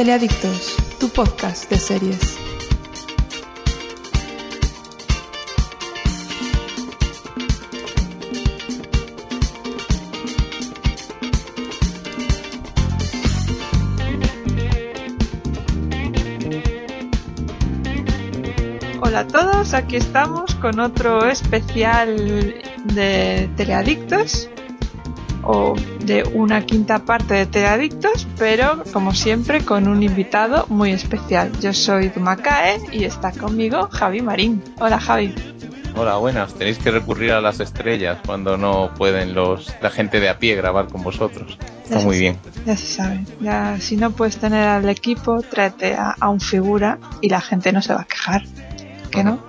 Teleadictos, tu podcast de series. Hola a todos, aquí estamos con otro especial de Teleadictos o de una quinta parte de Teleadictos, pero como siempre con un invitado muy especial. Yo soy Dumakae y está conmigo Javi Marín. Hola Javi. Hola, buenas. Tenéis que recurrir a las estrellas cuando no pueden los la gente de a pie grabar con vosotros. Está Ya muy se- bien. Ya se sabe. Ya, si no puedes tener al equipo, tráete a, a un figura y la gente no se va a quejar. ¿Que no?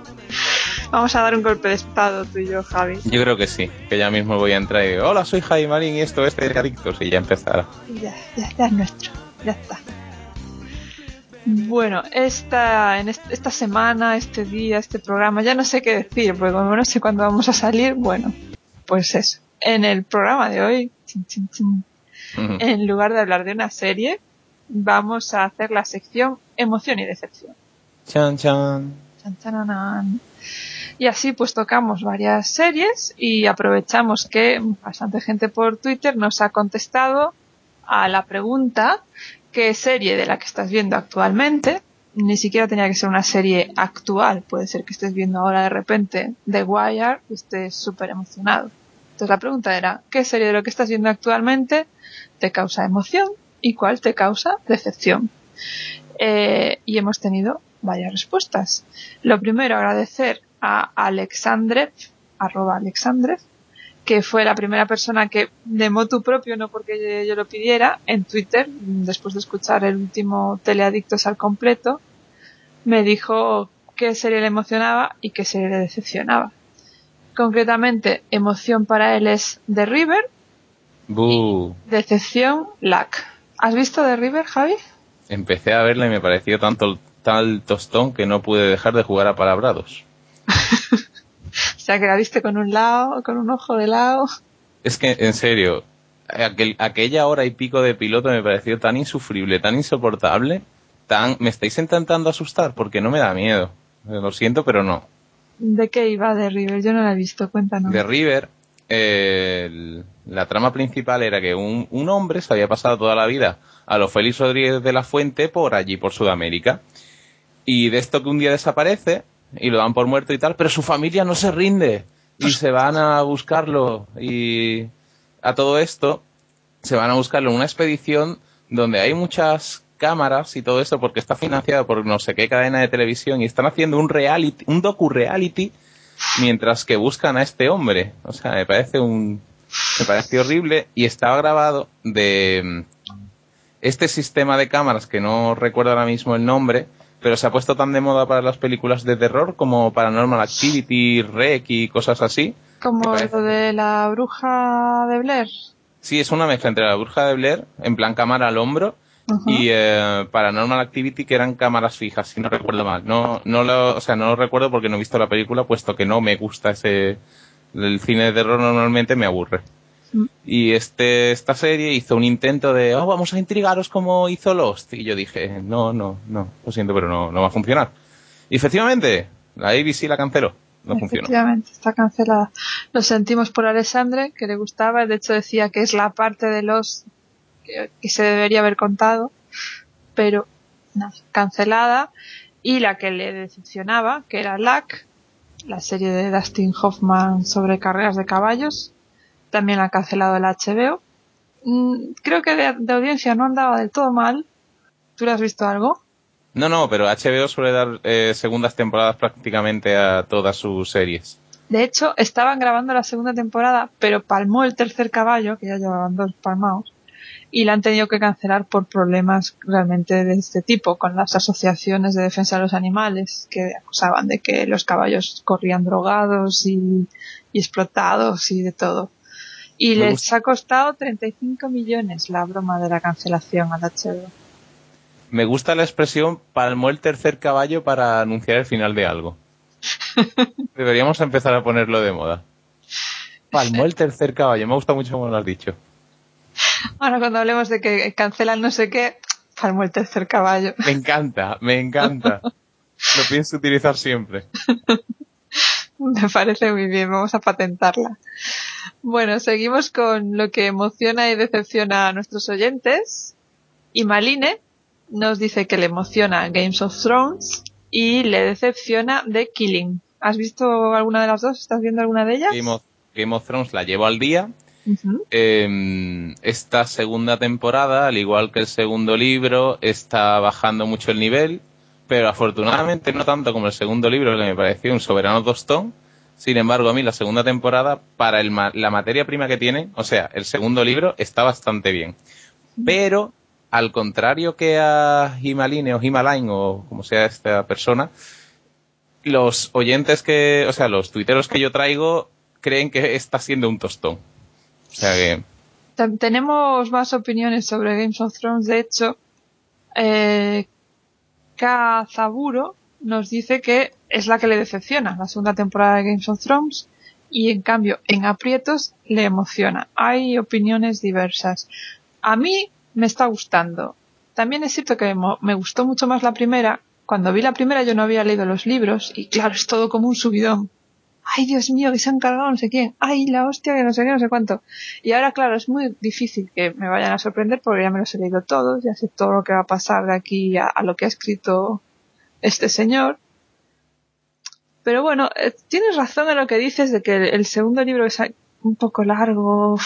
Vamos a dar un golpe de estado tú y yo, Javi. Yo creo que sí, que ya mismo voy a entrar y digo, hola, soy Jaime Marín y esto es Teleadictos y ya empezará. Ya, ya, ya es nuestro. Ya está. Bueno, esta, en est- esta semana, este día, este programa, ya no sé qué decir, porque como no sé cuándo vamos a salir, bueno, pues eso. En el programa de hoy, chin, chin, chin, Ujú. en lugar de hablar de una serie, vamos a hacer la sección emoción y decepción. Chan, chan. Chan, chananan. Y así pues tocamos varias series y aprovechamos que bastante gente por Twitter nos ha contestado a la pregunta qué serie de la que estás viendo actualmente, ni siquiera tenía que ser una serie actual, puede ser que estés viendo ahora de repente The Wire y estés súper emocionado. Entonces la pregunta era, ¿qué serie de lo que estás viendo actualmente te causa emoción y cuál te causa decepción? Eh, y hemos tenido varias respuestas. Lo primero, agradecer a Alexandrev, arroba Alexandrev, que fue la primera persona que de motu propio, no porque yo lo pidiera, en Twitter, después de escuchar el último Teleadictos al completo, me dijo qué serie le emocionaba y qué serie le decepcionaba. Concretamente, emoción para él es The River, Buh. decepción Lack. ¿Has visto The River, Javi? Empecé a verla y me pareció tanto tal tostón que no pude dejar de jugar a palabrados. O sea, que la viste con un lado, con un ojo de lado. Es que, en serio, aquel- aquella hora y pico de piloto me pareció tan insufrible, tan insoportable, tan... Me estáis intentando asustar porque no me da miedo. Lo siento, pero no. ¿De qué iba The River? Yo no la he visto, cuéntanos. de River, eh, el- la trama principal era que un, un hombre se había pasado toda la vida a los Félix Rodríguez de la Fuente por allí, por Sudamérica. Y de esto que un día desaparece y lo dan por muerto y tal, pero su familia no se rinde y se van a buscarlo. Y a todo esto se van a buscarlo en una expedición donde hay muchas cámaras y todo esto porque está financiado por no sé qué cadena de televisión y están haciendo un reality, un docu-reality mientras que buscan a este hombre. O sea, me parece un, me parece horrible y estaba grabado de este sistema de cámaras que no recuerdo ahora mismo el nombre, pero se ha puesto tan de moda para las películas de terror como Paranormal Activity, Rec y cosas así. Como lo de la bruja de Blair. Sí, es una mezcla entre la bruja de Blair, en plan cámara al hombro, y eh, Paranormal Activity que eran cámaras fijas, si no recuerdo mal. No, no lo, o sea, no lo recuerdo porque no he visto la película, puesto que no me gusta ese, el cine de terror normalmente me aburre. Mm. Y este, esta serie hizo un intento de, oh, vamos a intrigaros como hizo Lost. Y yo dije, no, no, no, lo siento, pero no, no va a funcionar. Y efectivamente, la ABC la canceló. No funcionó. Efectivamente, está cancelada. Lo sentimos por Alessandre, que le gustaba. De hecho, decía que es la parte de los que, que se debería haber contado, pero cancelada. Y la que le decepcionaba, que era Lack, la serie de Dustin Hoffman sobre carreras de caballos, también la ha cancelado el HBO. Mm, Creo que de, de audiencia no andaba del todo mal. ¿Tú le has visto algo? No, no, pero HBO suele dar eh, segundas temporadas prácticamente a todas sus series. De hecho, estaban grabando la segunda temporada, pero palmó el tercer caballo, que ya llevaban dos palmados, y la han tenido que cancelar por problemas realmente de este tipo, con las asociaciones de defensa de los animales, que acusaban de que los caballos corrían drogados y, y explotados y de todo. Y Me les gusta. ha costado 35 millones la broma de la cancelación al HBO. Me gusta la expresión palmó el tercer caballo para anunciar el final de algo. Deberíamos empezar a ponerlo de moda. Palmó el tercer caballo, me gusta mucho como lo has dicho. Ahora cuando hablemos de que cancelan no sé qué, Palmo el tercer caballo. Me encanta, me encanta. Lo pienso utilizar siempre. Me parece muy bien, vamos a patentarla. Bueno, seguimos con lo que emociona y decepciona a nuestros oyentes. Y Maline nos dice que le emociona Games of Thrones y le decepciona The Killing. ¿Has visto alguna de las dos? ¿Estás viendo alguna de ellas? Game of, Thrones la llevo al día. Em, esta segunda temporada, al igual que el segundo libro, está bajando mucho el nivel, pero afortunadamente no tanto como el segundo libro, que me pareció un soberano tostón. Sin embargo, a mí la segunda temporada, para la materia prima que tiene, o sea, el segundo libro, está bastante bien. Pero al contrario que a Himaline o Himaline o como sea esta persona, los oyentes que, o sea, los tuiteros que yo traigo creen que está siendo un tostón. O sea que... Tenemos más opiniones sobre Games of Thrones. De hecho, eh, Kazaburo nos dice que es la que le decepciona la segunda temporada de Games of Thrones y en cambio en aprietos le emociona. Hay opiniones diversas. A mí me está gustando. También es cierto que me gustó mucho más la primera. Cuando vi la primera yo no había leído los libros y claro, es todo como un subidón. Ay, Dios mío, que se han cargado no sé quién. Ay, la hostia, que no sé qué, no sé cuánto. Y ahora, claro, es muy difícil que me vayan a sorprender porque ya me los he leído todos, ya sé todo lo que va a pasar de aquí a, lo que ha escrito este señor. Pero bueno, eh, tienes razón en lo que dices de que el, segundo libro es un poco largo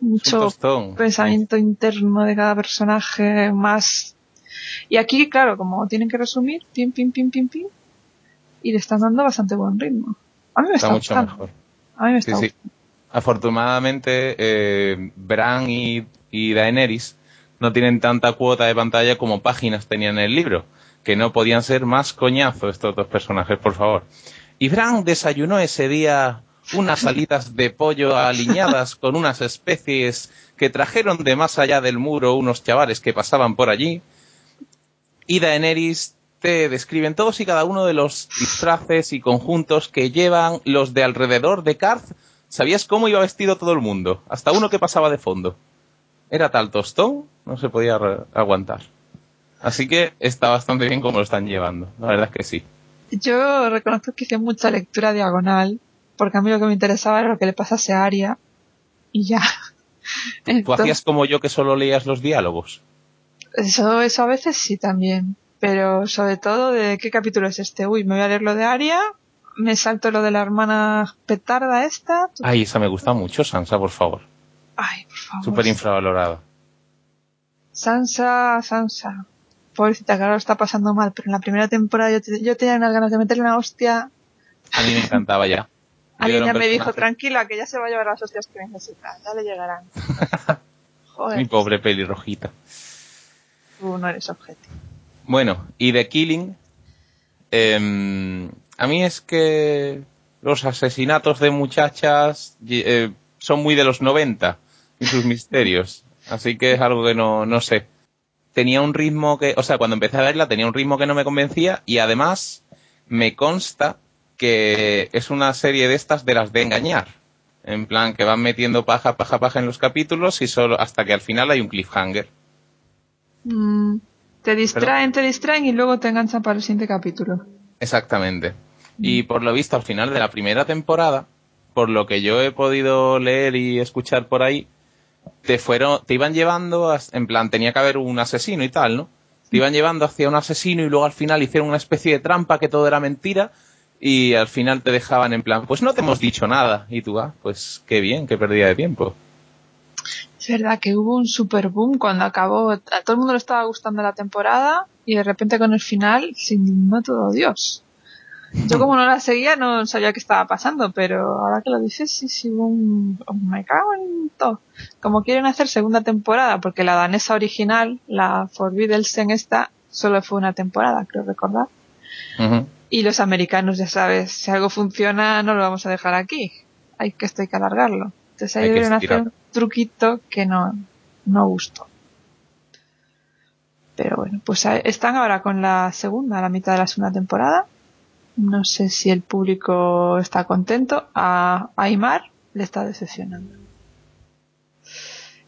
mucho pensamiento interno de cada personaje más. Y aquí, claro, como tienen que resumir, pim, pim, pim, pim, pim, y le están dando bastante buen ritmo. A mí me está, mucho mejor. A mí me está Afortunadamente, eh, Bran y, y Daenerys no tienen tanta cuota de pantalla como páginas tenían en el libro, que no podían ser más coñazos estos dos personajes, por favor. Y Bran desayunó ese día unas alitas de pollo alineadas con unas especies que trajeron de más allá del muro unos chavales que pasaban por allí. Y Daenerys te describen todos y cada uno de los disfraces y conjuntos que llevan los de alrededor de Karth. ¿Sabías cómo iba vestido todo el mundo? Hasta uno que pasaba de fondo. Era tal tostón, no se podía aguantar. Así que está bastante bien como lo están llevando. La verdad es que sí. Yo reconozco que hice mucha lectura diagonal porque a mí lo que me interesaba era lo que le pasase a Aria y ya. ¿Tú hacías como yo que solo leías los diálogos? Eso, eso a veces sí también, pero sobre todo de qué capítulo es este. Uy, me voy a leer lo de Aria, me salto lo de la hermana petarda esta. Ay, esa me gusta mucho, Sansa, por favor. Ay, por favor. Súper infravalorada. Sansa, Sansa. Pobrecita, que ahora lo está pasando mal, pero en la primera temporada yo, yo tenía unas ganas de meterle una hostia. A mí me encantaba ya. Alguien ya me dijo, tranquila, que ya se va a llevar las hostias que necesita, ya le llegarán. Joder. Mi pobre pelirrojita. Tú no eres objetivo. Bueno, y de Killing, em, a mí es que los asesinatos de muchachas eh, son muy de los 90 y sus misterios. Así que es algo que no, no sé. Tenía un ritmo que, o sea, cuando empecé a verla tenía un ritmo que no me convencía y además me consta que es una serie de estas de las de engañar. En plan, que van metiendo paja, paja, paja en los capítulos y solo hasta que al final hay un cliffhanger. Mm, te distraen, te distraen y luego te enganchan para el siguiente capítulo. Exactamente. Y mm. por lo visto, al final de la primera temporada, por lo que yo he podido leer y escuchar por ahí, te fueron, te iban llevando, en plan, tenía que haber un asesino y tal, ¿no? Te iban llevando hacia un asesino y luego al final hicieron una especie de trampa que todo era mentira y al final te dejaban en plan, pues no te hemos dicho nada. Y tú, ah, pues qué bien, qué pérdida de tiempo. Es verdad que hubo un super boom cuando acabó, a todo el mundo le estaba gustando la temporada y de repente con el final sin no todo Dios. Yo como no la seguía no sabía qué estaba pasando, pero ahora que lo dices, sí, sí, un, oh, me cago en todo. Como quieren hacer segunda temporada, porque la danesa original, la Forbidden esta, solo fue una temporada, creo recordar. Y los americanos, ya sabes, si algo funciona, no lo vamos a dejar aquí. Hay que esto hay que alargarlo. Entonces ahí deben hacer un truquito que no, no gustó. Pero bueno, pues están ahora con la segunda, la mitad de la segunda temporada. No sé si el público está contento. A Aymar le está decepcionando.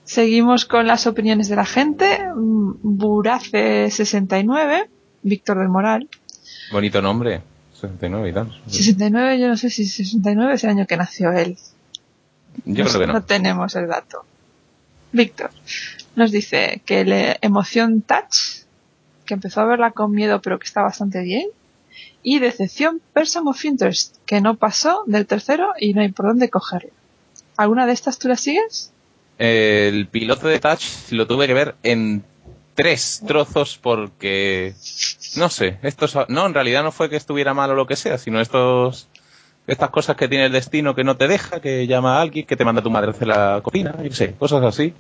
Seguimos con las opiniones de la gente. Mm, Burace69, Víctor del Moral. Bonito nombre. 69 y tal. 69, yo no sé si 69 es el año que nació él. Yo creo que no. No tenemos el dato. Víctor nos dice que le emoción touch, que empezó a verla con miedo pero que está bastante bien. Y decepción person of interest, que no pasó del tercero y no hay por dónde cogerlo. ¿Alguna de estas tú la sigues? El piloto de Touch lo tuve que ver en tres trozos porque no sé, estos no en realidad no fue que estuviera mal o lo que sea, sino estos estas cosas que tiene el destino que no te deja, que llama a alguien, que te manda tu madre a hacer la cocina, yo qué sé, cosas así.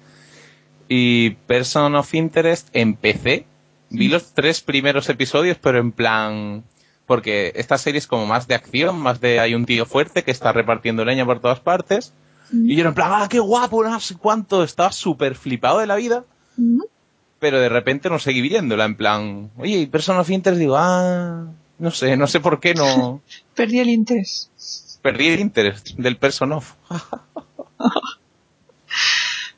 Y Person of Interest empecé, vi los tres primeros episodios, pero en plan porque esta serie es como más de acción, más de hay un tío fuerte que está repartiendo leña por todas partes. Y yo era en plan, ah, qué guapo, no sé cuánto, estaba súper flipado de la vida. Mm. Pero de repente no seguí viéndola, en plan, oye, y Person of Interest, digo, ah, no sé, no sé por qué no Perdí el interés. perdí el interés del Person of.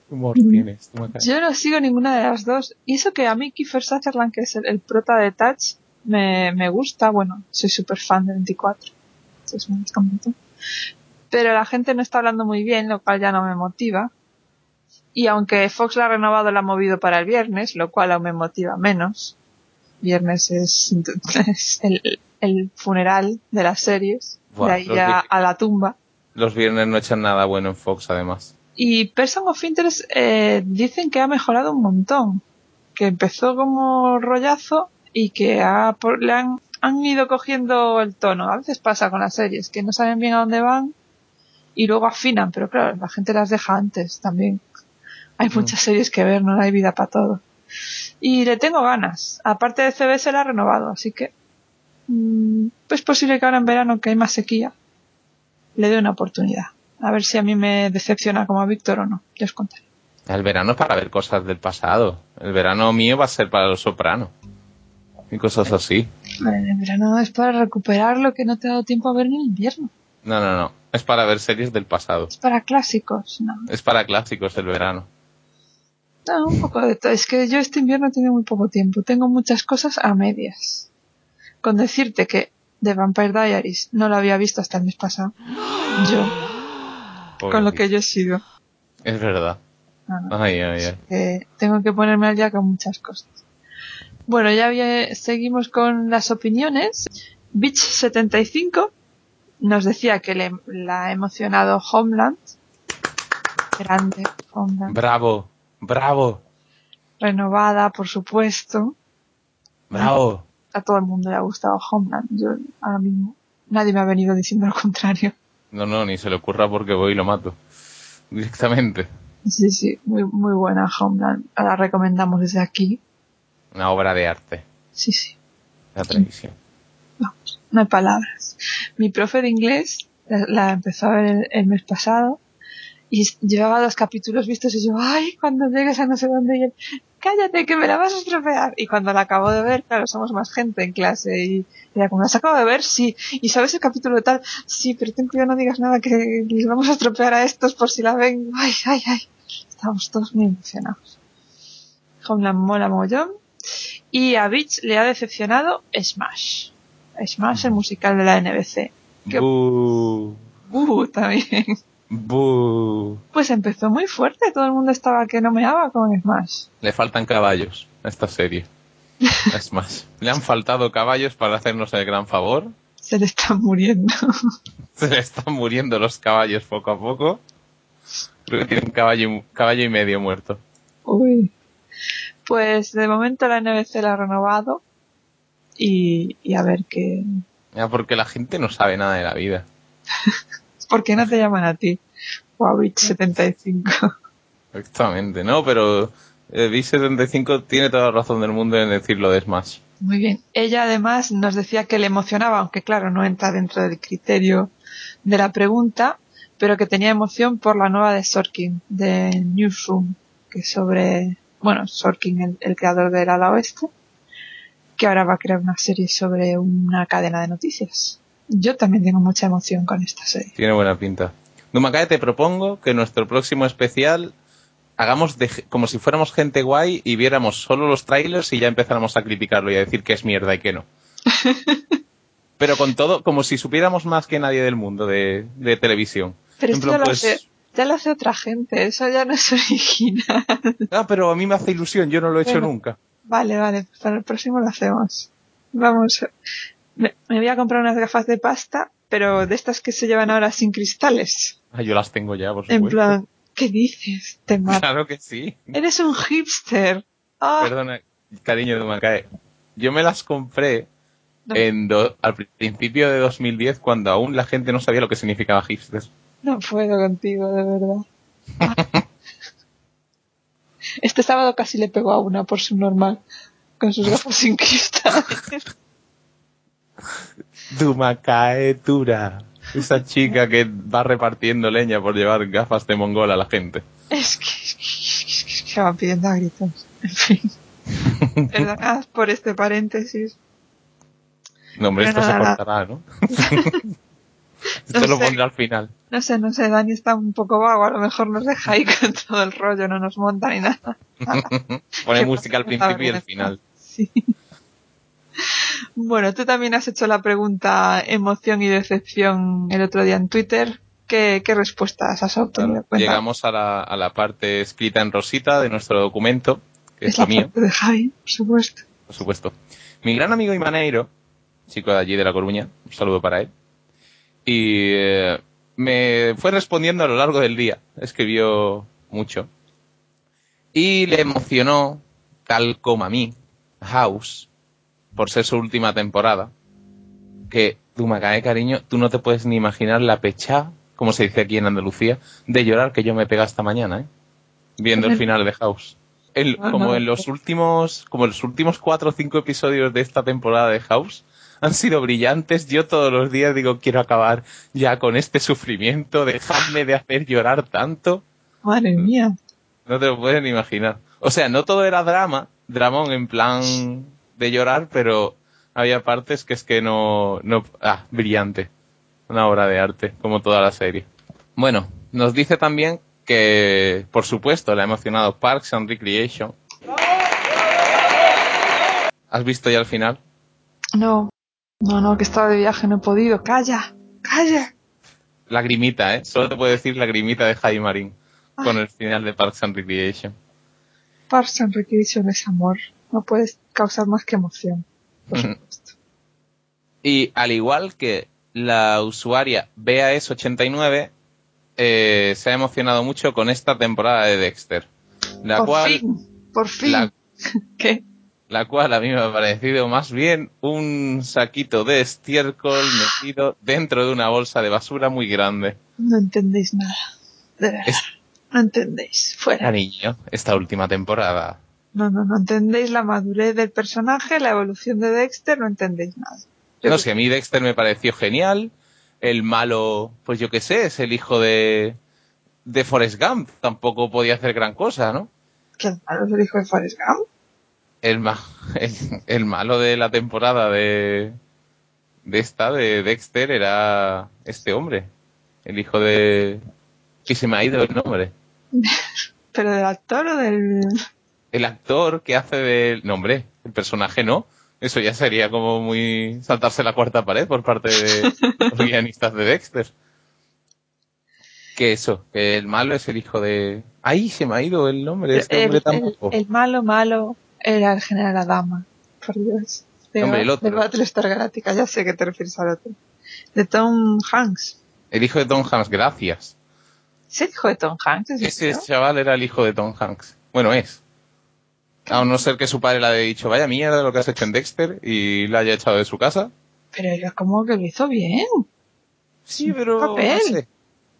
¿Qué humor tienes? Yo no sigo ninguna de las dos. Y eso que a mí Kiefer Sutherland, que es el, el prota de Touch, me, me gusta. Bueno, soy súper fan de 24. Entonces me gusta. Pero la gente no está hablando muy bien, lo cual ya no me motiva. Y aunque Fox la ha renovado, la ha movido para el viernes, lo cual aún me motiva menos. Viernes es, es el, el funeral de las series. Buah, de ahí ya a la tumba. Los viernes no echan nada bueno en Fox, además. Y Person of Interest eh, dicen que ha mejorado un montón. Que empezó como rollazo y que ha, por- le han, han ido cogiendo el tono. A veces pasa con las series, que no saben bien a dónde van y luego afinan, pero claro, la gente las deja antes también. Hay muchas series que ver, no hay vida para todo. Y le tengo ganas. Aparte de CBS la ha renovado, así que mm, es posible que ahora en verano, que hay más sequía, le dé una oportunidad. A ver si a mí me decepciona como a Víctor o no. Ya os contaré. El verano es para ver cosas del pasado. El verano mío va a ser para los sopranos. Y cosas así. El verano es para recuperar lo que no te ha dado tiempo a ver en el invierno. No, no, no. Es para ver series del pasado. Es para clásicos, no. Es para clásicos el verano. No, un poco de todo. Es que yo este invierno he tenido muy poco tiempo. Tengo muchas cosas a medias. Con decirte que The Vampire Diaries no lo había visto hasta el mes pasado. Yo, con lo que yo he sido. Es verdad. No, no. Ay, ay, ay. que tengo que ponerme al día con muchas cosas. Bueno, ya seguimos con las opiniones. Beach75 nos decía que le, la ha emocionado Homeland. Grande, Homeland. Bravo, bravo, Renovada, por supuesto. bravo. A todo el mundo le ha gustado Homeland. Yo ahora mismo nadie me ha venido diciendo lo contrario. No, no, ni se le ocurra porque voy y lo mato. Directamente. Sí, sí, muy, muy buena Homeland. La recomendamos desde aquí. Una obra de arte. Sí, sí. La televisión. Vamos, no hay palabras. Mi profe de inglés la, la empezó a ver el, el mes pasado y llevaba dos capítulos vistos y yo, ay, cuando llegues a no sé dónde y él, cállate que me la vas a estropear. Y cuando la acabo de ver, claro, somos más gente en clase y era como, ¿las acabo de ver? Sí. ¿Y sabes el capítulo de tal? Sí, pero ten cuidado, no digas nada que les vamos a estropear a estos por si la ven. Ay, ay, ay. Estamos todos muy emocionados. Homeland mola mollón. Y a Beach le ha decepcionado Smash. Smash, el musical de la NBC. Qué- Bú, Uh, también. Pues empezó muy fuerte, todo el mundo estaba que no meaba con Smash. Le faltan caballos a esta serie. Es más, le han faltado caballos para hacernos el gran favor. Se le están muriendo. Se le están muriendo los caballos poco a poco. Creo que tiene un caballo, y- caballo y medio muerto. Uy. Pues de momento la NBC la ha renovado. Y, y a ver qué. Ya, porque la gente no sabe nada de la vida. ¿Por qué no te llaman a ti? O a Beach75. Exactamente, ¿no? Pero eh, B75 tiene toda la razón del mundo en decir lo de Smash. Muy bien. Ella además nos decía que le emocionaba, aunque claro, no entra dentro del criterio de la pregunta, pero que tenía emoción por la nueva de Sorkin, de Newsroom, que sobre, bueno, Sorkin, el, el creador del ala oeste, que ahora va a crear una serie sobre una cadena de noticias. Yo también tengo mucha emoción con esta serie. Tiene buena pinta. Dumacay, te propongo que nuestro próximo especial hagamos de, como si fuéramos gente guay y viéramos solo los trailers y ya empezáramos a criticarlo y a decir que es mierda y que no. Pero con todo, como si supiéramos más que nadie del mundo de, de televisión. Pero esto ya, pues- lo hace, ya lo hace otra gente, eso ya no es original. Ah, pero a mí me hace ilusión, yo no lo he hecho nunca. Vale, vale, pues para el próximo lo hacemos. Vamos, me, me voy a comprar unas gafas de pasta, pero de estas que se llevan ahora sin cristales. Ah, yo las tengo ya, por En supuesto. plan, ¿qué dices? Te mato. Claro que sí. Eres un hipster. Ah, Perdona, cariño de Macae. Yo me las compré no, en do- al principio de 2010 cuando aún la gente no sabía lo que significaba hipster. no puedo contigo, de verdad. Ah. Este sábado casi le pegó a una por su normal, con sus gafas sin cristales. Dumacae Tura. Esa chica que va repartiendo leña por llevar gafas de mongola a la gente. Es que, es que, es que, es que van pidiendo a gritos. En fin. Perdonad por este paréntesis. No, hombre, Pero esto se nada. cortará, ¿no? No esto lo sé. pondré al final. No sé, no sé, Dani está un poco vago, a lo mejor nos deja ahí con todo el rollo, no nos monta ni nada. Pone Qué música al principio y al final. Sí. Bueno, tú también has hecho la pregunta emoción y decepción el otro día en Twitter. ¿Qué, qué respuestas has obtenido? Llegamos a la, a la parte escrita en rosita de nuestro documento, que es, es la mío, parte de Javi, por supuesto. por supuesto. Mi gran amigo Imaneiro, chico de allí de La Coruña, un saludo para él, y eh, me fue respondiendo a lo largo del día, escribió mucho, y le emocionó, tal como a mí, House, por ser su última temporada, que tú me cae cariño, tú no te puedes ni imaginar la pecha, como se dice aquí en Andalucía, de llorar que yo me pega esta mañana, ¿eh? viendo el final de House. El- Ah, como en los últimos, como en los últimos cuatro o cinco episodios de esta temporada de House han sido brillantes. Yo todos los días digo quiero acabar ya con este sufrimiento, dejadme de hacer llorar tanto. Madre mía. No te lo puedes ni imaginar. O sea, no todo era drama, dramón en plan de llorar, pero había partes que es que no, no, ah, brillante. Una obra de arte, como toda la serie. Bueno, nos dice también que, por supuesto, le ha emocionado Parks and Recreation. ¿Has visto ya el final? No, no, no, que estaba de viaje, no he podido. Calla, calla. Lagrimita, ¿eh? Solo te puedo decir lagrimita de Jaime Marín con el final de Parks and Recreation. Parks and Recreation es amor. No puedes causar más que emoción. Por supuesto. Y al igual que la usuaria BAS89, eh, se ha emocionado mucho con esta temporada de Dexter. La por cual, fin, por fin. la, ¿Qué? la cual a mí me ha parecido más bien un saquito de estiércol metido dentro de una bolsa de basura muy grande. No entendéis nada. De verdad. Es- No entendéis. Fuera. Cariño, esta última temporada. No, no, no entendéis la madurez del personaje, la evolución de Dexter, no entendéis nada. Yo No creo- sé, a mí Dexter me pareció genial. El malo, pues yo qué sé, es el hijo de, de Forrest Gump. Tampoco podía hacer gran cosa, ¿no? ¿Que el malo es el hijo de Forrest Gump? el, ma- el, el malo de la temporada de, de esta, de Dexter, era este hombre. El hijo de... que se me ha ido el nombre. ¿Pero del actor o del...? El actor que hace del... No, hombre, el personaje no. Eso ya sería como muy saltarse la cuarta pared por parte de los guionistas de Dexter. Que eso, que el malo es el hijo de... ¡Ay, se me ha ido el nombre de este el, hombre el- tampoco! el malo malo era el general Adama. Por Dios. De, Hombre, el otro. de Battlestar Galactica, ya sé que te refieres al otro. De Tom Hanks. El hijo de Tom Hanks, gracias. ¿Es el hijo de Tom Hanks? ¿Es Ese chaval era el hijo de Tom Hanks. Bueno, es. A no ser que su padre le haya dicho, vaya mierda lo que has hecho en Dexter y la haya echado de su casa. Pero era como que lo hizo bien. Sí, pero... papel. no sé.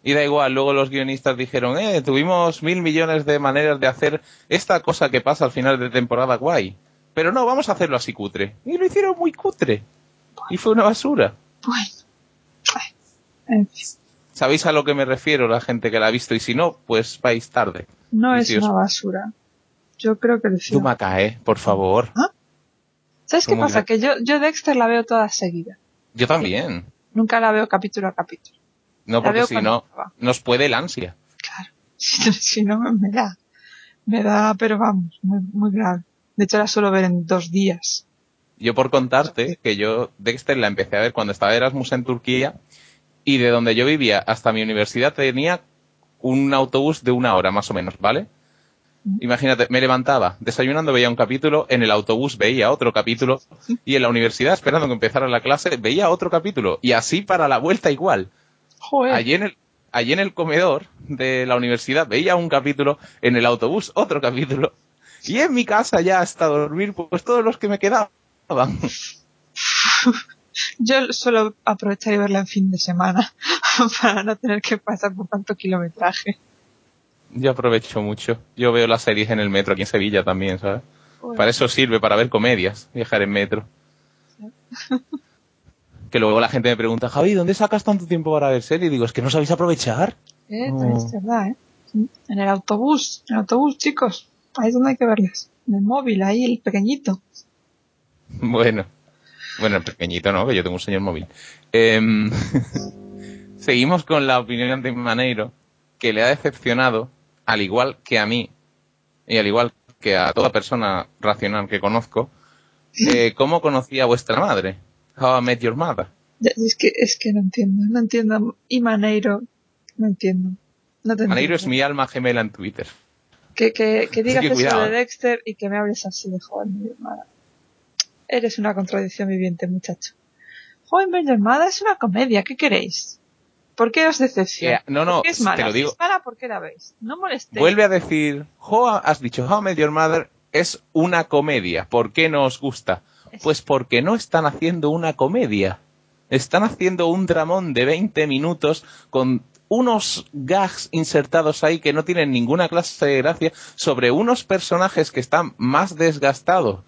Y da igual, luego los guionistas dijeron, eh, tuvimos mil millones de maneras de hacer esta cosa que pasa al final de temporada guay. Pero no, vamos a hacerlo así cutre. Y lo hicieron muy cutre. Y fue una basura. Ay, En fin, ¿Sabéis a lo que me refiero la gente que la ha visto? Y si no, pues vais tarde. no Y es si os- una basura. Yo creo que lo Tú hicieron. Macae, por favor. ¿Sabes qué ¿Cómo pasa? Que yo, yo Dexter la veo toda seguida. Yo también. Nunca la veo capítulo a capítulo. No, porque si no, acaba. nos puede el ansia. Claro. Si, no- si no, me da. Me da, pero vamos, muy, muy grave. De hecho, la suelo ver en dos días. Yo por contarte que yo Dexter la empecé a ver cuando estaba de Erasmus en Turquía y de donde yo vivía hasta mi universidad tenía un autobús de una hora más o menos, ¿vale? Imagínate, me levantaba, desayunando veía un capítulo, en el autobús veía otro capítulo y en la universidad, esperando que empezara la clase, veía otro capítulo y así para la vuelta igual. Joder. Allí en el, allí en el comedor de la universidad veía un capítulo, en el autobús otro capítulo y en mi casa ya hasta dormir pues todos los que me quedaban. Yo suelo aprovechar y verla en fin de semana para no tener que pasar por tanto kilometraje. Yo aprovecho mucho. Yo veo las series en el metro aquí en Sevilla también, ¿sabes? Para eso sirve, para ver comedias, viajar en metro. Que luego la gente me pregunta, Javi, ¿dónde sacas tanto tiempo para ver series? Y digo, es que no sabéis aprovechar. Eh, Oh. es verdad, ¿eh? En el autobús, en el autobús, chicos. Ahí es donde hay que verlas. En el móvil, ahí, el pequeñito. Bueno, bueno, el pequeñito no, que yo tengo un señor móvil. Em, seguimos con la opinión de Maneiro, que le ha decepcionado, al igual que a mí, y al igual que a toda persona racional que conozco, eh, cómo conocía a vuestra madre. How I Met Your Mother. Es que, es que no entiendo, no entiendo. Y Maneiro, no entiendo. No te Maneiro es mi alma gemela en Twitter. Que, que, que digas que eso de. Dexter y que me hables así de joven mi hermana. Eres una contradicción viviente, muchacho. Joven mi hermana es una comedia, ¿qué queréis? ¿Por qué os decepciona? No, no, ¿Por qué es mala? te lo Si digo. es mala, ¿por qué la veis? No molestéis. Vuelve a decir, has dicho How I Met Your Mother es una comedia. ¿Por qué no os gusta? Es- Pues porque no están haciendo una comedia. Están haciendo un dramón de 20 minutos con unos gags insertados ahí que no tienen ninguna clase de gracia sobre unos personajes que están más desgastados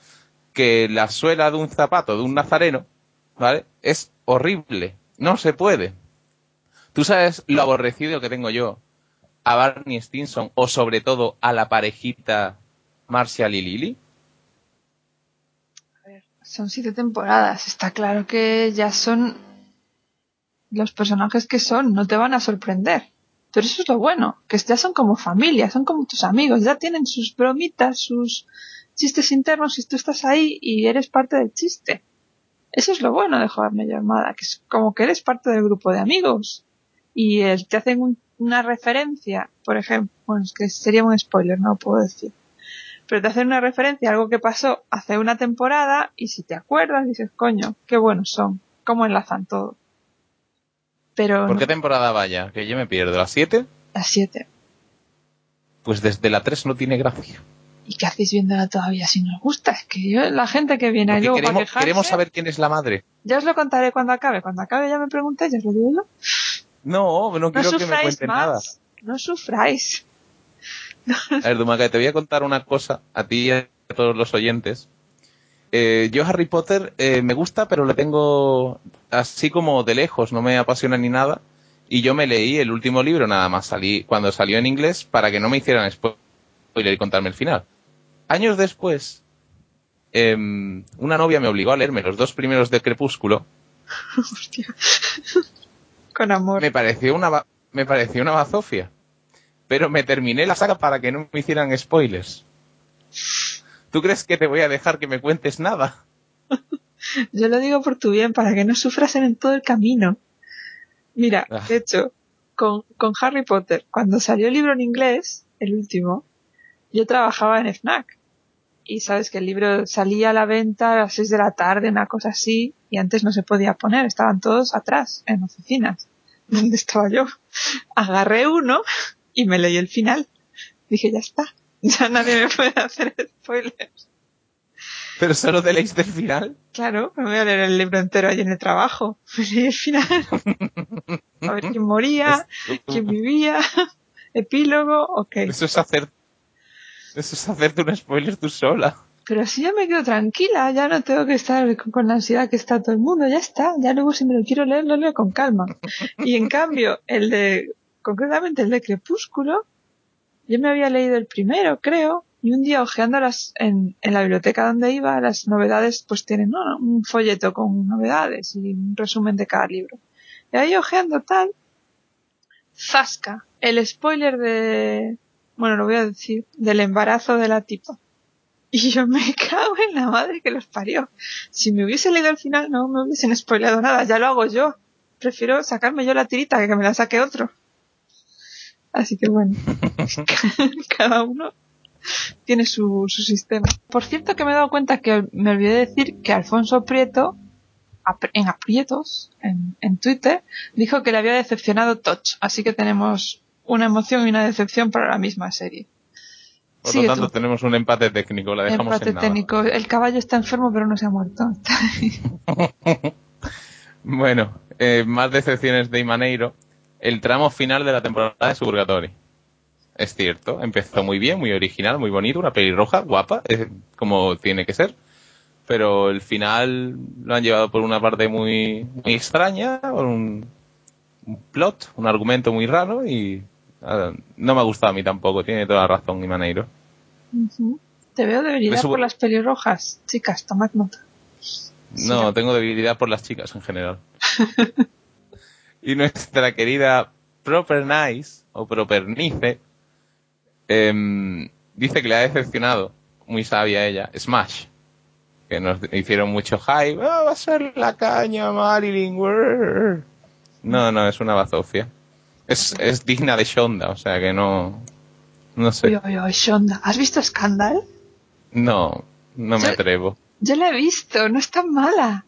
que la suela de un zapato de un nazareno, ¿vale? Es horrible. No se puede. ¿Tú sabes lo aborrecido que tengo yo a Barney Stinson o sobre todo a la parejita Marshall y Lily? Son siete temporadas. Está claro que ya son los personajes que son. No te van a sorprender. Pero eso es lo bueno. Que ya son como familia. Son como tus amigos. Ya tienen sus bromitas, sus chistes internos y tú estás ahí y eres parte del chiste. Eso es lo bueno de Joder Medio Armada. Que es como que eres parte del grupo de amigos. Y eh, te hacen un- una referencia. Por ejemplo, bueno, es que sería un spoiler, no lo puedo decir pero te hacen una referencia a algo que pasó hace una temporada y si te acuerdas dices, coño, qué buenos son, cómo enlazan todo. Pero ¿Por no, qué temporada vaya? Que yo me pierdo. ¿La 7? las siete. Pues desde la 3 no tiene gracia. ¿Y qué hacéis viéndola todavía si nos gusta? Es que yo, la gente que viene ahí Porque para queremos, quejarse, queremos saber quién es la madre. ya os lo contaré cuando acabe. Cuando acabe ya me preguntéis, ya os lo digo yo. No, no No quiero que me cuenten nada. más. No sufráis. A ver, Dumaca, te voy a contar una cosa a ti y a todos los oyentes. Eh, yo Harry Potter eh, me gusta, pero le tengo así como de lejos, no me apasiona ni nada. Y yo me leí el último libro nada más salí cuando salió en inglés para que no me hicieran spoiler y contarme el final. Años después, em, una novia me obligó a leerme los dos primeros de Crepúsculo. Hostia. Con amor. Me pareció una me pareció una bazofia. Pero me terminé la saga para que no me hicieran spoilers. ¿Tú crees que te voy a dejar que me cuentes nada? Yo lo digo por tu bien, para que no sufras en todo el camino. Mira, Ah. de hecho, con, con Harry Potter, cuando salió el libro en inglés, el último, yo trabajaba en FNAC. Y sabes que el libro salía a la venta a las 6 de la tarde, una cosa así, y antes no se podía poner, estaban todos atrás, en oficinas. ¿Dónde estaba yo? Agarré uno y me leí el final. Dije, ya está, ya nadie me puede hacer spoilers. ¿Pero solo te leíste el final? Claro, me voy a leer el libro entero allí en el trabajo. Y el final. A ver quién moría, quién vivía, epílogo, ok. Eso es hacer... Eso es hacerte un spoiler tú sola. Pero así ya me quedo tranquila, ya no tengo que estar con, con la ansiedad que está todo el mundo, ya está. Ya luego si me lo quiero leer, lo leo con calma. Y en cambio, el de, concretamente el de Crepúsculo, yo me había leído el primero, creo, y un día ojeando las, en, en la biblioteca donde iba, las novedades, pues tienen ¿no? un folleto con novedades y un resumen de cada libro. Y ahí ojeando tal, zasca, el spoiler de, bueno, lo voy a decir, del embarazo de la tipa. Y yo me cago en la madre que los parió. Si me hubiese leído al final no me hubiesen spoileado nada, ya lo hago yo. Prefiero sacarme yo la tirita que que me la saque otro. Así que bueno, cada uno tiene su, su sistema. Por cierto que me he dado cuenta que me olvidé de decir que Alfonso Prieto, en aprietos, en, en Twitter, dijo que le había decepcionado Touch. Así que tenemos una emoción y una decepción para la misma serie. Por lo tanto, tú. tenemos un empate técnico, la dejamos Empate en nada. técnico. El caballo está enfermo pero no se ha muerto. Bueno, eh, más decepciones de Imaneiro. El tramo final de la temporada de Suburgatory. Es cierto, empezó muy bien, muy original, muy bonito, una pelirroja, guapa, eh, como tiene que ser. Pero el final lo han llevado por una parte muy, muy extraña, por un, un plot, un argumento muy raro y no me ha gustado a mí tampoco, tiene toda la razón Imaneiro. Ujú. Te veo debilidad por las pelirrojas. Chicas, tomad nota. No, Sí. tengo debilidad por las chicas en general. y nuestra querida Proper Nice, o Propernice, em, dice que le ha decepcionado, muy sabia ella, Smash. Que nos hicieron mucho hype. "Ah, va a ser la caña, Marilyn. brr". No, no, es una bazofia. Es, es digna de Shonda, o sea que no. No Uy, sé. uy, uy, Shonda. ¿Has visto Scandal? No, no me Yo- atrevo. Yo la he visto, no es tan mala.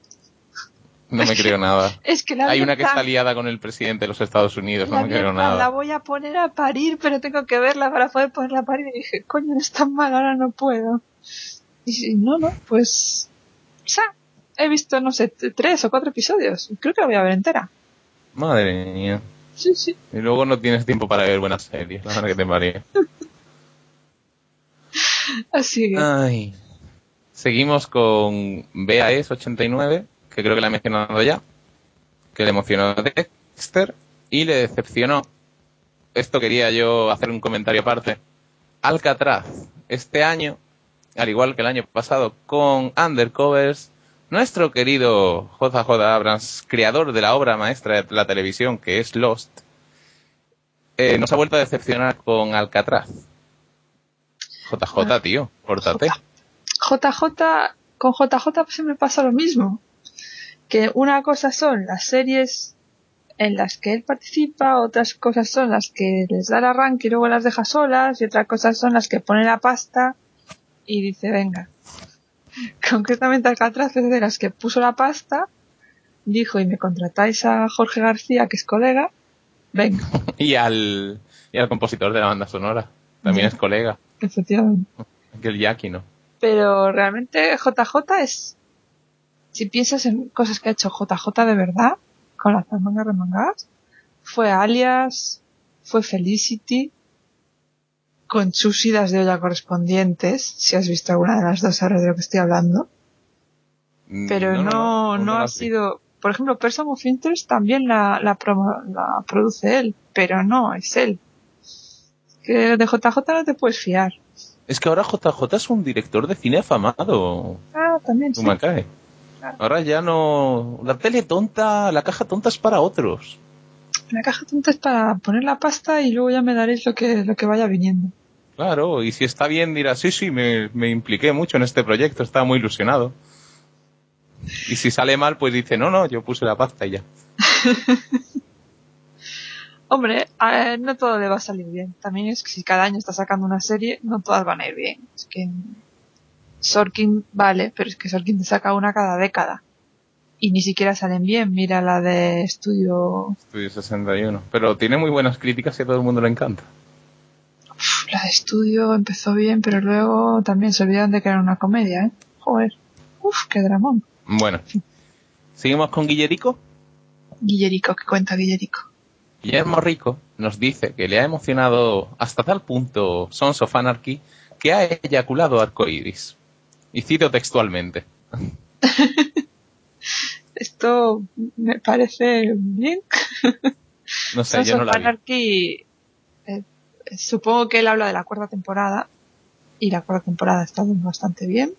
No me creo nada. Es que la Hay una que está liada con el presidente de los Estados Unidos, no me creo plan, La nada. voy a poner a parir, pero tengo que verla para poder ponerla a parir. Y dije, coño, no es tan mala, ahora no puedo. Y si no, no, pues... O sea, he visto, no sé, tres o cuatro episodios. Creo que la voy a ver entera. Madre mía. Sí, sí. Y luego no tienes tiempo para ver buenas series, la verdad que te parió. Así que... Ay. Seguimos con BAS 89, que creo que la he mencionado ya, que le emocionó Dexter y le decepcionó. Esto quería yo hacer un comentario aparte. Alcatraz, este año, al igual que el año pasado, con Undercovers, nuestro querido JJ Abrams, creador de la obra maestra de la televisión que es Lost, eh, nos ha vuelto a decepcionar con Alcatraz. JJ, tío, córtate. JJ, con JJ siempre pasa lo mismo. Que una cosa son las series en las que él participa, otras cosas son las que les da el arranque y luego las deja solas, y otras cosas son las que pone la pasta y dice, venga. Concretamente Alcatraz es de las que puso la pasta, dijo, y me contratáis a Jorge García, que es colega, venga, Y al, y al compositor de la banda sonora. También es colega. efectivamente. Que el Jackie, ¿no? Pero realmente JJ es, si piensas en cosas que ha hecho JJ de verdad, con las mangas remangadas, fue Alias, fue Felicity, con sus idas de olla correspondientes, si has visto alguna de las dos sabes de lo que estoy hablando, pero no, no, ha sido, por ejemplo, Person of Interest también la, la, promo- la produce él, pero no, es él. Que de JJ no te puedes fiar. Es que ahora JJ es un director de cine afamado. Ah, también sí. Claro. Ahora ya no. La tele tonta, la caja tonta es para otros. La caja tonta es para poner la pasta y luego ya me daréis lo que, lo que vaya viniendo. Claro, y si está bien dirá, sí, sí, me, me impliqué mucho en este proyecto, estaba muy ilusionado. Y si sale mal, pues dice, no, no, yo puse la pasta y ya. Hombre, no todo le va a salir bien. También es que si cada año está sacando una serie, no todas van a ir bien. Es que Sorkin vale, pero es que Sorkin te saca una cada década. Y ni siquiera salen bien. Mira la de estudio, Estudio 61. Pero tiene muy buenas críticas y a todo el mundo le encanta. La de estudio empezó bien, pero luego también se olvidaron de que era una comedia, ¿eh? Joder. Uf, qué dramón. Bueno, seguimos con Guillerico. Guillerico, que cuenta Guillerico. Guillermo Rico nos dice que le ha emocionado hasta tal punto Sons of Anarchy que ha eyaculado arcoiris. Y cito textualmente. Esto me parece bien. No sé, Sons yo no of la vi. Anarchy, supongo que él habla de la cuarta temporada y la cuarta temporada estado bastante bien.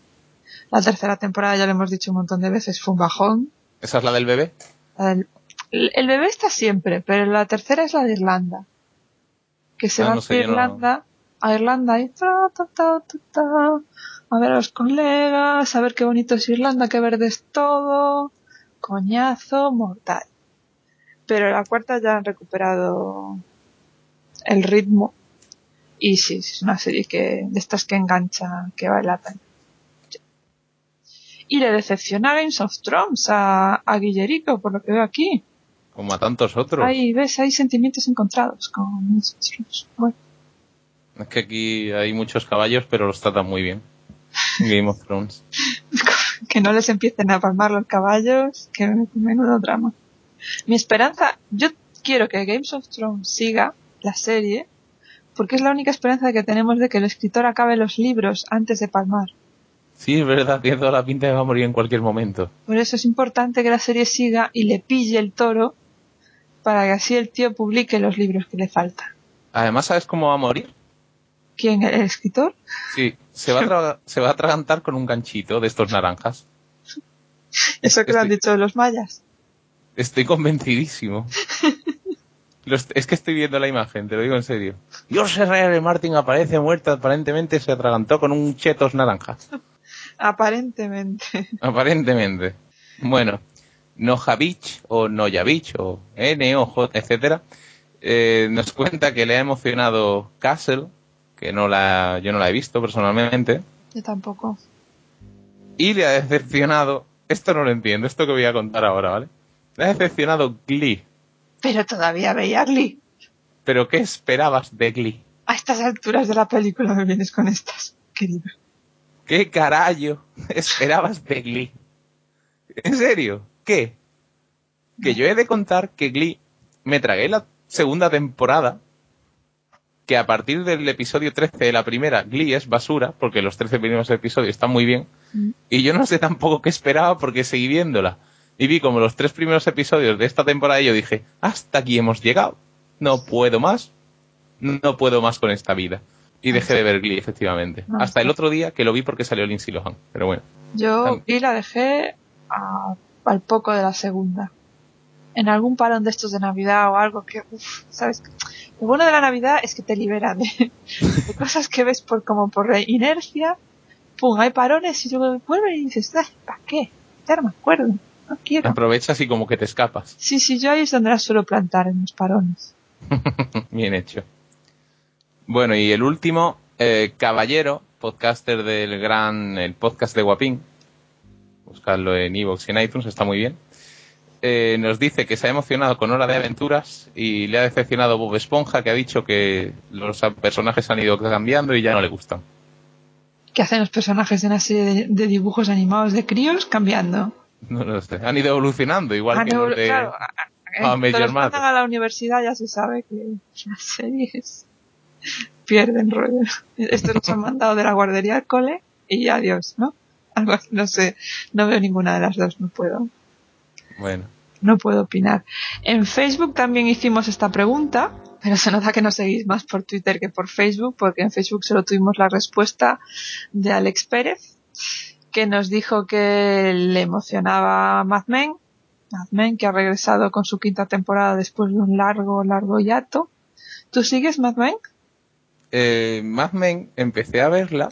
La tercera temporada, ya lo hemos dicho un montón de veces, fue un bajón. ¿Esa es la del bebé? El, el bebé está siempre, pero la tercera es la de Irlanda. Que se Ah, va no a no- Irlanda a Irlanda y ta, ta, ta, ta, ta, a ver a los colegas, a ver qué bonito es Irlanda, qué verde es todo, coñazo mortal. Pero la cuarta ya han recuperado el ritmo y sí, es una serie que de estas que engancha, que vale la pena. Y le decepciona Games of Thrones a, a Guillerico, por lo que veo aquí. Como a tantos otros. Ahí, ves, hay sentimientos encontrados con Games of Thrones. Bueno, Es que aquí hay muchos caballos, pero los tratan muy bien. Game of Thrones. que no les empiecen a palmar los caballos, que menudo drama. Mi esperanza, yo quiero que Games of Thrones siga la serie, porque es la única esperanza que tenemos de que el escritor acabe los libros antes de palmar. Sí, es verdad, tiene toda la pinta de que va a morir en cualquier momento. Por eso es importante que la serie siga y le pille el toro para que así el tío publique los libros que le faltan. Además, ¿sabes cómo va a morir? ¿Quién? ¿El escritor? Sí, se va a, se va a atragantar con un ganchito de estos naranjas. Eso que lo han Estoy- dicho los mayas. Estoy convencidísimo. Los- es que estoy viendo la imagen, te lo digo en serio. George R. R. Martin aparece muerto, aparentemente se atragantó con un chetos naranja. Aparentemente. Aparentemente. Bueno, Nojavich o Nojavich o N o J, etcétera, eh, nos cuenta que le ha emocionado Castle, que no la, yo no la he visto personalmente, Yo tampoco. y le ha decepcionado, esto no lo entiendo, esto que voy a contar ahora, ¿vale? Le ha decepcionado Glee. Pero todavía veía Glee. Pero ¿qué esperabas de Glee? A estas alturas de la película me vienes con estas, querido. ¿Qué carajo esperabas de Glee? ¿En serio? ¿Qué? Que yo he de contar que Glee me tragué la segunda temporada, que a partir del episodio 13 de la primera, Glee es basura, porque los 13 primeros episodios están muy bien, Mm. y yo no sé tampoco qué esperaba porque seguí viéndola. Y vi como los tres primeros episodios de esta temporada y yo dije, hasta aquí hemos llegado. No puedo más. No puedo más con esta vida. Y dejé de ver Glee, efectivamente. No, Hasta el otro día que lo vi porque salió Lindsay Lohan. Pero bueno. Yo Tam- Glee la dejé a- al poco de la segunda. En algún parón de estos de Navidad o algo que, uf, ¿sabes? Lo bueno de la Navidad es que te libera de, de cosas que ves por como por inercia. Pum, hay parones y luego vuelve y dices, ¿para qué? Ya no me acuerdo. No quiero. Aprovechas y como que te escapas. Sí, sí, yo ahí es donde la suelo plantar, en los parones. Bien hecho. Bueno, y el último, eh, Caballero, podcaster del gran, el podcast de Guapín. Buscadlo en iVoox y en iTunes, está muy bien. Eh, nos dice que se ha emocionado con Hora de Aventuras y le ha decepcionado Bob Esponja, que ha dicho que los personajes han ido cambiando y ya no le gustan. ¿Qué hacen los personajes de una serie de, de dibujos animados de críos cambiando? No lo sé. Han ido evolucionando, igual que no, los de... claro, a- cuando Major los mandan a la universidad ya se sabe que las series pierden rollo. Estos los han mandado de la guardería al cole y adiós, ¿no? Algo así, no sé, no veo ninguna de las dos, no puedo, Bueno, no puedo opinar. En Facebook también hicimos esta pregunta, pero se nota que nos seguís más por Twitter que por Facebook, porque en Facebook solo tuvimos la respuesta de Alex Pérez, que nos dijo que le emocionaba Mad Men, Mad Men que ha regresado con su quinta temporada después de un largo, largo hiato. ¿Tú sigues Mad Men? eh, Mad Men empecé a verla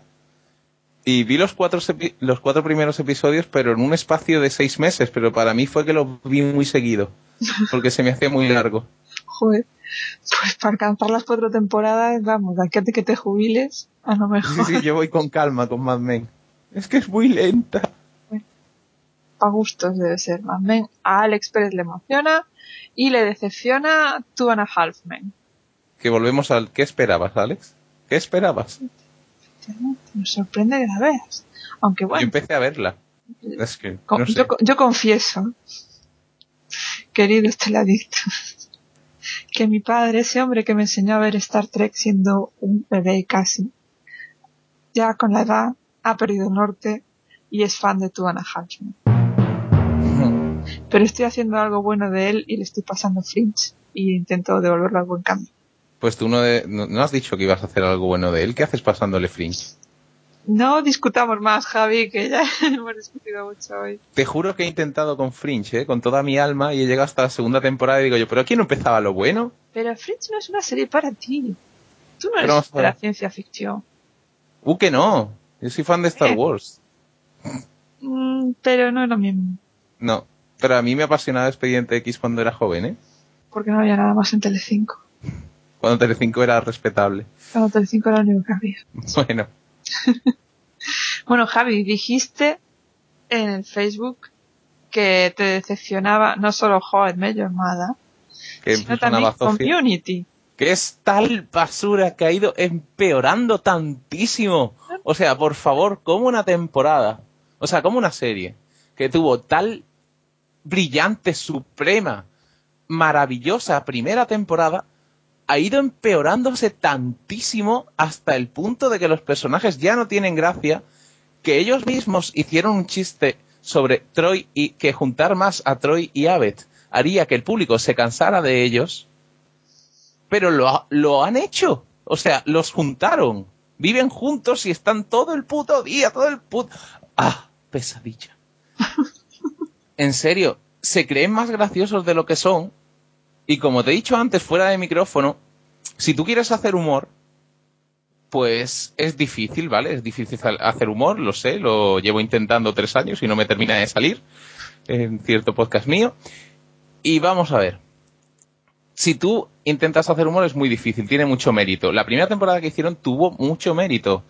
y vi los cuatro, los cuatro primeros episodios, pero en un espacio de seis meses, pero para mí fue que lo vi muy seguido, porque se me hacía muy largo. Joder, pues para alcanzar las cuatro temporadas, vamos, de aquí a que te jubiles, a lo Sí, mejor. sí, yo voy con calma con Mad Men. Es que es muy lenta. a gustos debe ser Men. A Alex Pérez le emociona y le decepciona Two and a Half Men. Que volvemos al... ¿Qué esperabas, Alex? ¿Qué esperabas? Me sorprende que la veas. Aunque Yo bueno, empecé a verla. Es que, co- no sé. yo, yo confieso, querido esteladicto, que mi padre, ese hombre que me enseñó a ver Star Trek siendo un bebé casi, ya con la edad ha perdido el norte y es fan de Two and a Half Men. Pero estoy haciendo algo bueno de él y le estoy pasando Fringe y intento devolverlo al buen camino. Pues tú no, de- no, no has dicho que ibas a hacer algo bueno de él. ¿Qué haces pasándole Fringe? No discutamos más, Javi, que ya hemos discutido mucho hoy. Te juro que he intentado con Fringe, ¿eh? con toda mi alma, y he llegado hasta la segunda temporada y digo yo, ¿pero aquí no empezaba lo bueno? Pero Fringe no es una serie para ti. Tú no eres vamos a de la ver. ciencia ficción. Uh, que no. Yo soy fan de Star Eh. Wars. Mm, pero no es lo mismo. No. Pero a mí me apasionaba Expediente X cuando era joven, ¿eh? Porque no había nada más en Telecinco. Cuando Telecinco era respetable. Cuando Telecinco era lo único que había. Bueno, Bueno, Javi, dijiste en el Facebook que te decepcionaba no solo Met Your Mother, que sino también. Community. Que es tal basura que ha ido empeorando tantísimo. O sea, por favor, como una temporada, o sea, como una serie que tuvo tal brillante, suprema, maravillosa primera temporada, ha ido empeorándose tantísimo hasta el punto de que los personajes ya no tienen gracia, que ellos mismos hicieron un chiste sobre Troy y que juntar más a Troy y Abed haría que el público se cansara de ellos pero lo, lo han hecho. O sea, los juntaron. Viven juntos y están todo el puto día, todo el puto... Ah, pesadilla. en serio, se creen más graciosos de lo que son. Y como te he dicho antes, fuera de micrófono, si tú quieres hacer humor, pues es difícil, ¿vale? Es difícil ha- hacer humor, lo sé, lo llevo intentando tres años y no me termina de salir en cierto podcast mío. Y vamos a ver si tú intentas hacer humor es muy difícil, tiene mucho mérito. La primera temporada que hicieron tuvo mucho mérito.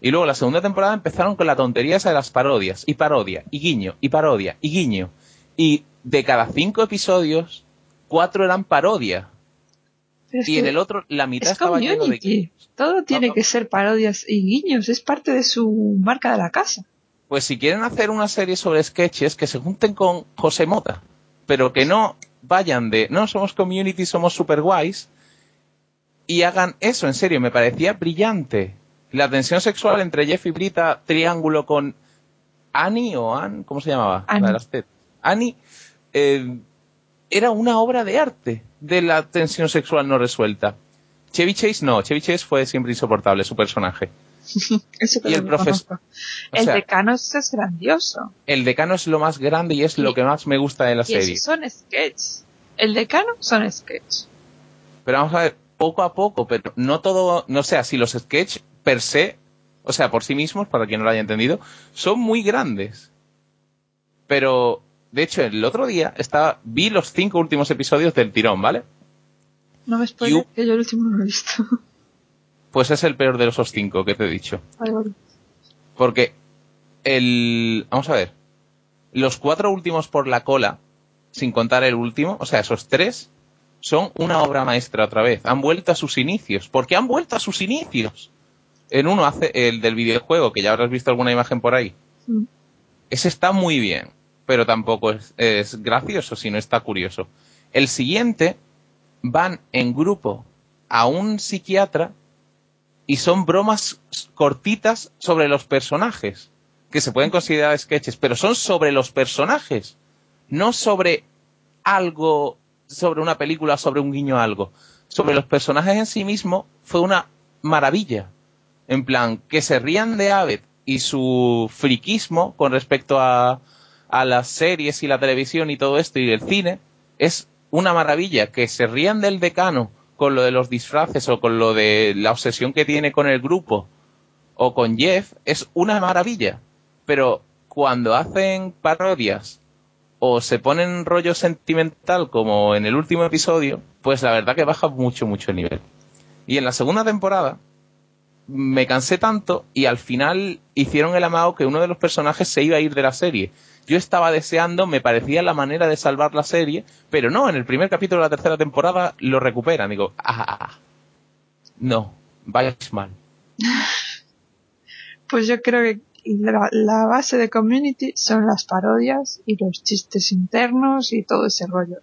Y luego la segunda temporada empezaron con la tontería esa de las parodias, y parodia, y guiño, y parodia, y guiño. Y de cada cinco episodios, cuatro eran parodia. Es Y en el otro, la mitad es estaba lleno de guiños. Todo tiene no. que ser parodias y guiños. Es parte de su marca de la casa. Pues si quieren hacer una serie sobre sketches, que se junten con José Mota, pero que no vayan de, no, somos community, somos super guays, y hagan eso, en serio, me parecía brillante. La tensión sexual entre Jeff y Brita, triángulo con Annie o Ann, ¿cómo se llamaba? Annie. La de las tet- Annie, eh, era una obra de arte de la tensión sexual no resuelta. Chevy Chase no, Chevy Chase fue siempre insoportable, su personaje. Eso Y el profes- reconozco. o El sea- decano es, es grandioso. El decano es lo más grande y es lo que más me gusta de la Y serie. esos son sketches. El decano son sketches. Pero vamos a ver, poco a poco, pero no todo, no sé, si los sketch per se, o sea, por sí mismos, para quien no lo haya entendido, son muy grandes. Pero, de hecho, el otro día estaba, vi los cinco últimos episodios del tirón, ¿vale? No me spoiler, que yo el último no lo he visto. Pues es el peor de esos cinco que te he dicho. Porque el, vamos a ver, los cuatro últimos por la cola, sin contar el último, o sea, esos tres, son una obra maestra otra vez. Han vuelto a sus inicios. porque han vuelto a sus inicios? En uno hace el del videojuego, que ya habrás visto alguna imagen por ahí. Ese está muy bien, pero tampoco es, es gracioso, sino está curioso. El siguiente van en grupo a un psiquiatra y son bromas cortitas sobre los personajes, que se pueden considerar sketches, pero son sobre los personajes, no sobre algo, sobre una película, sobre un guiño a algo. Sobre los personajes en sí mismo fue una maravilla. En plan, que se rían de Abed y su friquismo con respecto a, a las series y la televisión y todo esto y el cine, es una maravilla. Que se rían del decano con lo de los disfraces o con lo de la obsesión que tiene con el grupo o con Jeff, es una maravilla. Pero cuando hacen parodias o se ponen rollo sentimental como en el último episodio, pues la verdad que baja mucho, mucho el nivel. Y en la segunda temporada me cansé tanto y al final hicieron el amago que uno de los personajes se iba a ir de la serie. Yo estaba deseando, me parecía la manera de salvar la serie, pero no, en el primer capítulo de la tercera temporada lo recuperan. Digo, ah, no, vais mal. Pues yo creo que la, la base de Community son las parodias y los chistes internos y todo ese rollo.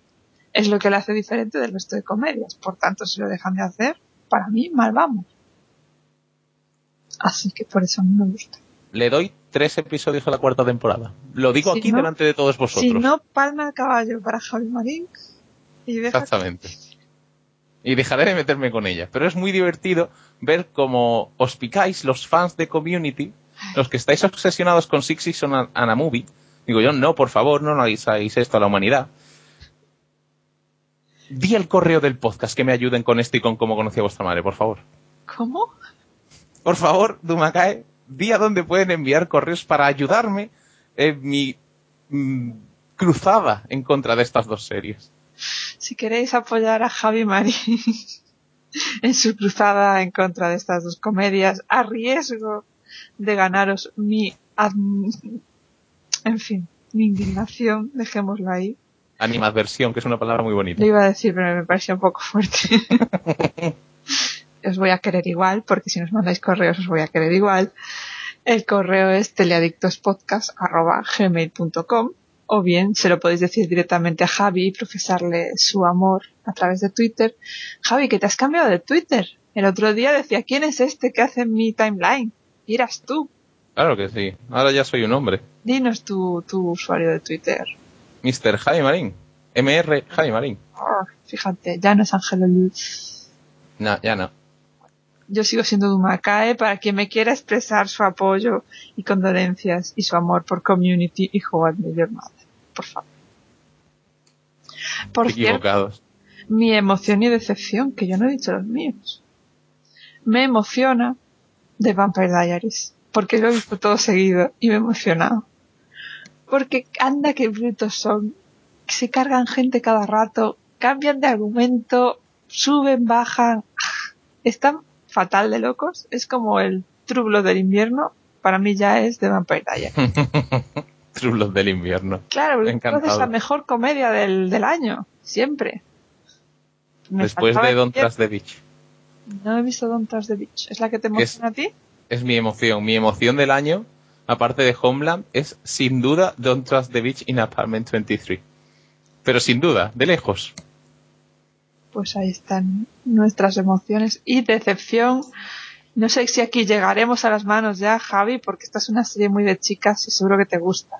Es lo que le hace diferente del resto de comedias. Por tanto, si lo dejan de hacer, para mí mal vamos. Así que por eso no me gusta. Le doy tres episodios a la cuarta temporada. Lo digo Si aquí no- delante de todos vosotros. Si no, palma el caballo para Javi Marín y deja Exactamente. Y dejaré de meterme con ella. Pero es muy divertido ver cómo os picáis los fans de Community, los que estáis obsesionados con Six Season and a Movie. Digo yo, no, por favor, no hagáis esto a la humanidad. Di el correo del podcast que me ayuden con esto y con cómo conocí a vuestra madre, por favor. ¿Cómo? Por favor, Dumakae, di a dónde pueden enviar correos para ayudarme en mi mm, cruzada en contra de estas dos series. Si queréis apoyar a Javi Marín en su cruzada en contra de estas dos comedias, a riesgo de ganaros mi... En fin, mi indignación, dejémoslo ahí. Animadversión, que es una palabra muy bonita. Lo iba a decir, pero me parecía un poco fuerte. os voy a querer igual, porque si nos mandáis correos os voy a querer igual. El correo es teleadictospodcast.gmail.com o bien se lo podéis decir directamente a Javi y profesarle su amor a través de Twitter. Javi, que te has cambiado de Twitter. El otro día decía, ¿quién es este que hace mi timeline? Y eras tú. Claro que sí. Ahora ya soy un hombre. Dinos tu, tu usuario de Twitter. Mr. Javi Marín. MR Javi Marín. Oh, fíjate, ya no es Ángelo Luz. No, ya no. Yo sigo siendo Dumakae para quien me quiera expresar su apoyo y condolencias y su amor por Community y How I Met Your Mother. Por favor. Por cierto, mi emoción y decepción, que yo no he dicho los míos. Me emociona de Vampire Diaries, porque lo he visto todo seguido y me he emocionado. Porque anda que brutos son, se cargan gente cada rato, cambian de argumento, suben, bajan, están fatal de locos, es como el trublo del invierno, para mí ya es de Vampire Diaries. True Blood del invierno. Claro, entonces la mejor comedia del, del año, siempre. Me Después de Don decir- Trust the Beach. No he visto Don't Touch the Beach. ¿Es la que te es- emociona a ti? Es mi emoción. Mi emoción del año, aparte de Homeland, es sin duda Don't Trust the Beach in Apartment 23. Pero sin duda, de lejos. Pues ahí están nuestras emociones y decepción. No sé si aquí llegaremos a las manos ya, Javi, porque esta es una serie muy de chicas y seguro que te gusta.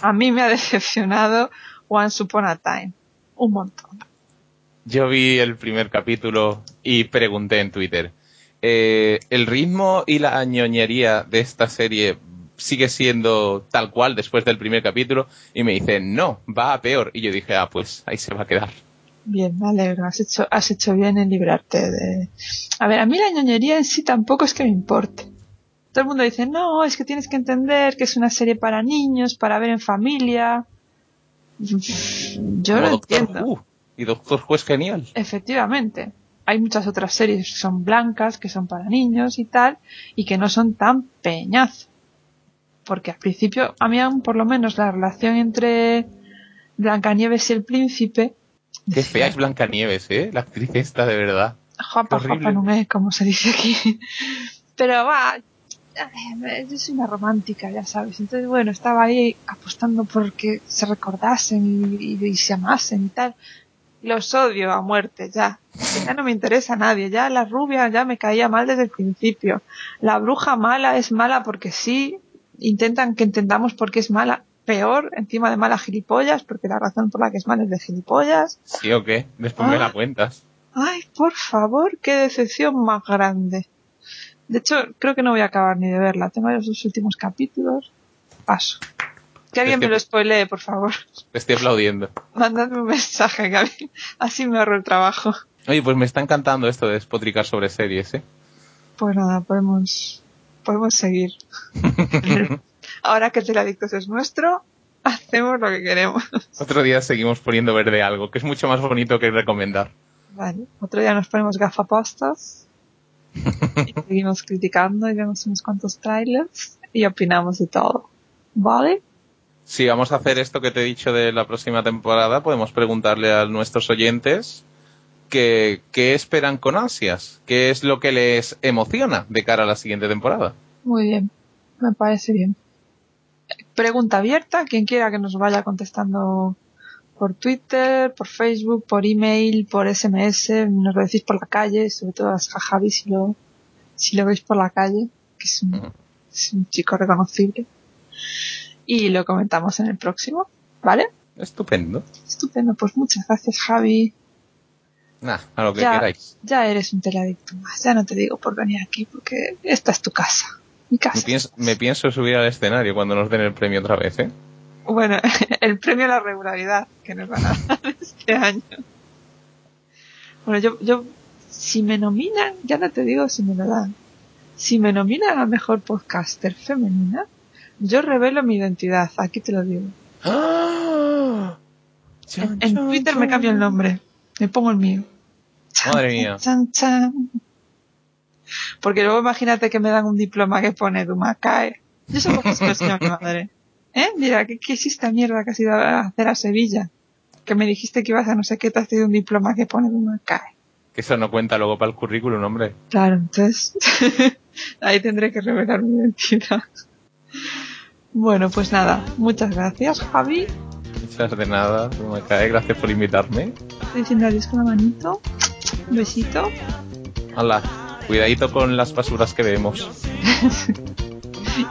A mí me ha decepcionado Once Upon a Time. Un montón. Yo vi el primer capítulo y pregunté en Twitter, eh, ¿el ritmo y la ñoñería de esta serie sigue siendo tal cual después del primer capítulo? Y me dicen, no, va a peor. Y yo dije, ah, pues ahí se va a quedar. Bien, me alegro. Has hecho, has hecho bien en librarte de... A ver, a mí la ñoñería en sí tampoco es que me importe. Todo el mundo dice, no, es que tienes que entender que es una serie para niños, para ver en familia. Yo Como lo Doctor entiendo. Who. Y Doctor Who es genial. Efectivamente. Hay muchas otras series que son blancas, que son para niños y tal, y que no son tan peñazo. Porque al principio, a mí aún por lo menos la relación entre Blancanieves y el príncipe... Qué fea es Blancanieves, ¿eh? La actriz esta, de verdad. Juanpa, Juanpa no me, como se dice aquí. Pero va, yo soy una romántica, ya sabes. Entonces, bueno, estaba ahí apostando por que se recordasen y, y- y se amasen y tal. Los odio a muerte, ya. Ya no me interesa a nadie. Ya la rubia ya me caía mal desde el principio. La bruja mala es mala porque sí. Intentan que entendamos por qué es mala. Peor, encima de mala gilipollas, porque la razón por la que es mala es de gilipollas. ¿Sí o qué? Después me Ah. la cuentas. Ay, por favor, qué decepción más grande. De hecho, creo que no voy a acabar ni de verla. Tengo los dos últimos capítulos. Paso. Que alguien me lo spoilee, por favor. Te estoy aplaudiendo. Mandadme un mensaje, Gaby. Así me ahorro el trabajo. Oye, pues me está encantando esto de despotricar sobre series, ¿eh? Pues nada, podemos, podemos seguir. Ahora que el Teladictos es nuestro, hacemos lo que queremos. Otro día seguimos poniendo verde algo, que es mucho más bonito que recomendar. Vale. Otro día nos ponemos gafapastas. y seguimos criticando y vemos unos cuantos trailers y opinamos de todo. ¿Vale? Si vamos a hacer esto que te he dicho de la próxima temporada, podemos preguntarle a nuestros oyentes que, qué esperan con ansias, qué es lo que les emociona de cara a la siguiente temporada. Muy bien. Me parece bien. Pregunta abierta. Quien quiera que nos vaya contestando por Twitter, por Facebook, por email, por SMS, nos lo decís por la calle, sobre todo a Javi si lo, si lo veis por la calle, que es un, Ujú. es un chico reconocible. Y lo comentamos en el próximo. ¿Vale? Estupendo. Estupendo. Pues muchas gracias, Javi. Nah, a lo que Ya, queráis. ya eres un teleadicto más. Ya no te digo por venir aquí porque esta es tu casa. Mi Me pienso, me pienso subir al escenario cuando nos den el premio otra vez, ¿eh? Bueno, el premio a la regularidad que nos van a dar este año. Bueno, yo, yo si me nominan, ya no te digo si me lo dan, si me nominan a mejor podcaster femenina, yo revelo mi identidad, aquí te lo digo. ¡Ah! En, en Twitter me cambio el nombre, me pongo el mío. Madre mía. Porque luego imagínate que me dan un diploma que pone Dumacae. Yo se lo enseñó a mi madre. ¿Eh? Mira, ¿qué, qué es esta mierda que has ido a hacer a Sevilla? Que me dijiste que ibas a no sé qué, te has tenido un diploma que pone Dumacae. Que eso no cuenta luego para el currículum, hombre. Claro, entonces ahí tendré que revelar mi identidad. Bueno, pues nada, muchas gracias, Javi. Muchas de nada, no me cae. Gracias por invitarme. Estoy diciendo adiós con la manito. Un besito. Hala, cuidadito con las basuras que vemos.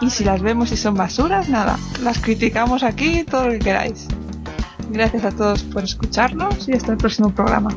Y si las vemos y son basuras, nada, las criticamos aquí todo lo que queráis. Gracias a todos por escucharnos y hasta el próximo programa.